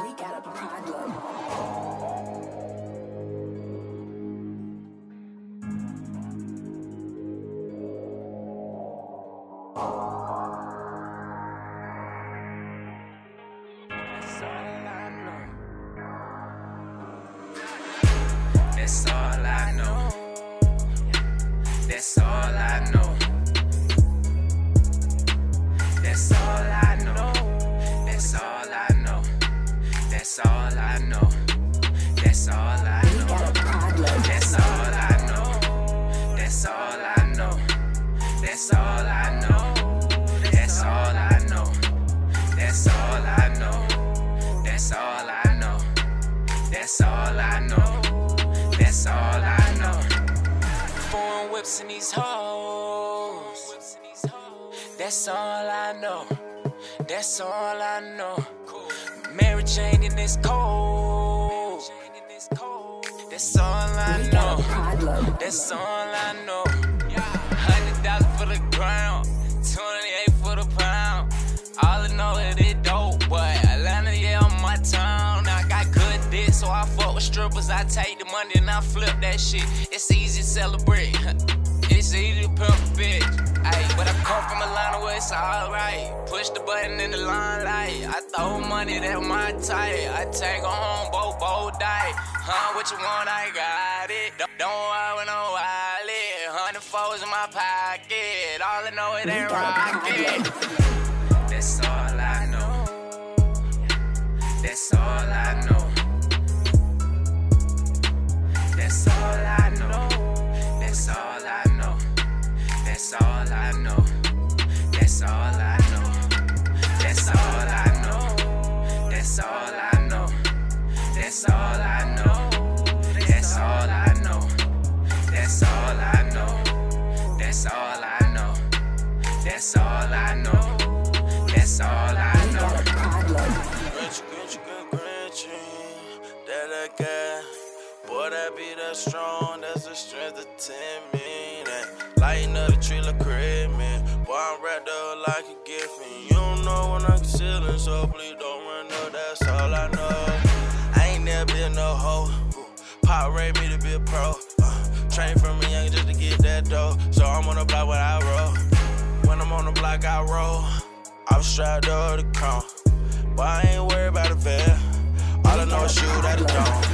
We got a problem. That's all I know. That's all I know. That's all I whips in these hoes. That's all I know. That's all I know. Mary Jane in this cold. That's all I know. That's all I know. With strippers. I take the money and I flip that shit. It's easy to celebrate. It's easy to pimp a bitch. Ayy, but I come from Atlanta where it's alright. Push the button in the limelight. I throw money that my type. I take her home, both both die. Huh, what you want? I got it. Don't, worry with no wallet. Hundred fours in my pocket. All I know it We ain't rocket. That's all I know. That's all I know. That's all I know. That's all I know. That's all I know. That's all I that strong, that's the strength of 10 million. Lighting up the tree like crib, man. Boy, I'm wrapped up like a gift, and you don't know when I'm concealing, so please don't run up, that's all I know. I ain't never been no hoe. Pop raised me to be a pro. Uh, train from a young just to get that dough, so I'm on the block when I roll. When I'm on the block, I roll. I'm strapped up to the crown. But I ain't worried about the veil. All I know is shoot at the dome.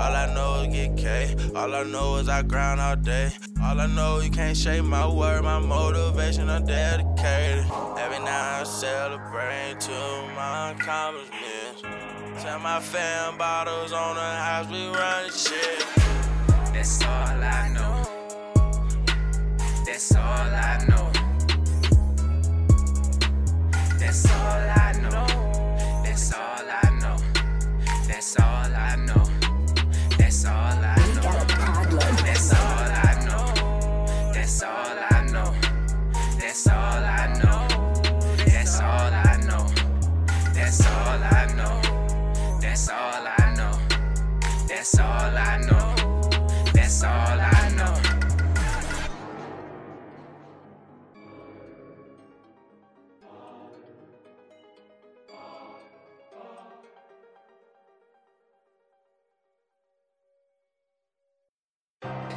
All I know is get K. All I know is I grind all day. All I know you can't shake my word, my motivation, I'm dedicated. Every night I celebrate to my accomplishments. Tell my fam bottles on the house, we run shit. That's all I know. That's all I know. That's all I That's all I know. That's all I know. That's all I know.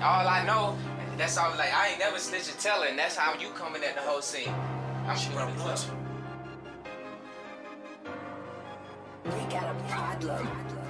All I know, that's all like I ain't never snitch and telling. That's how you coming at the whole scene. I'm sure problem.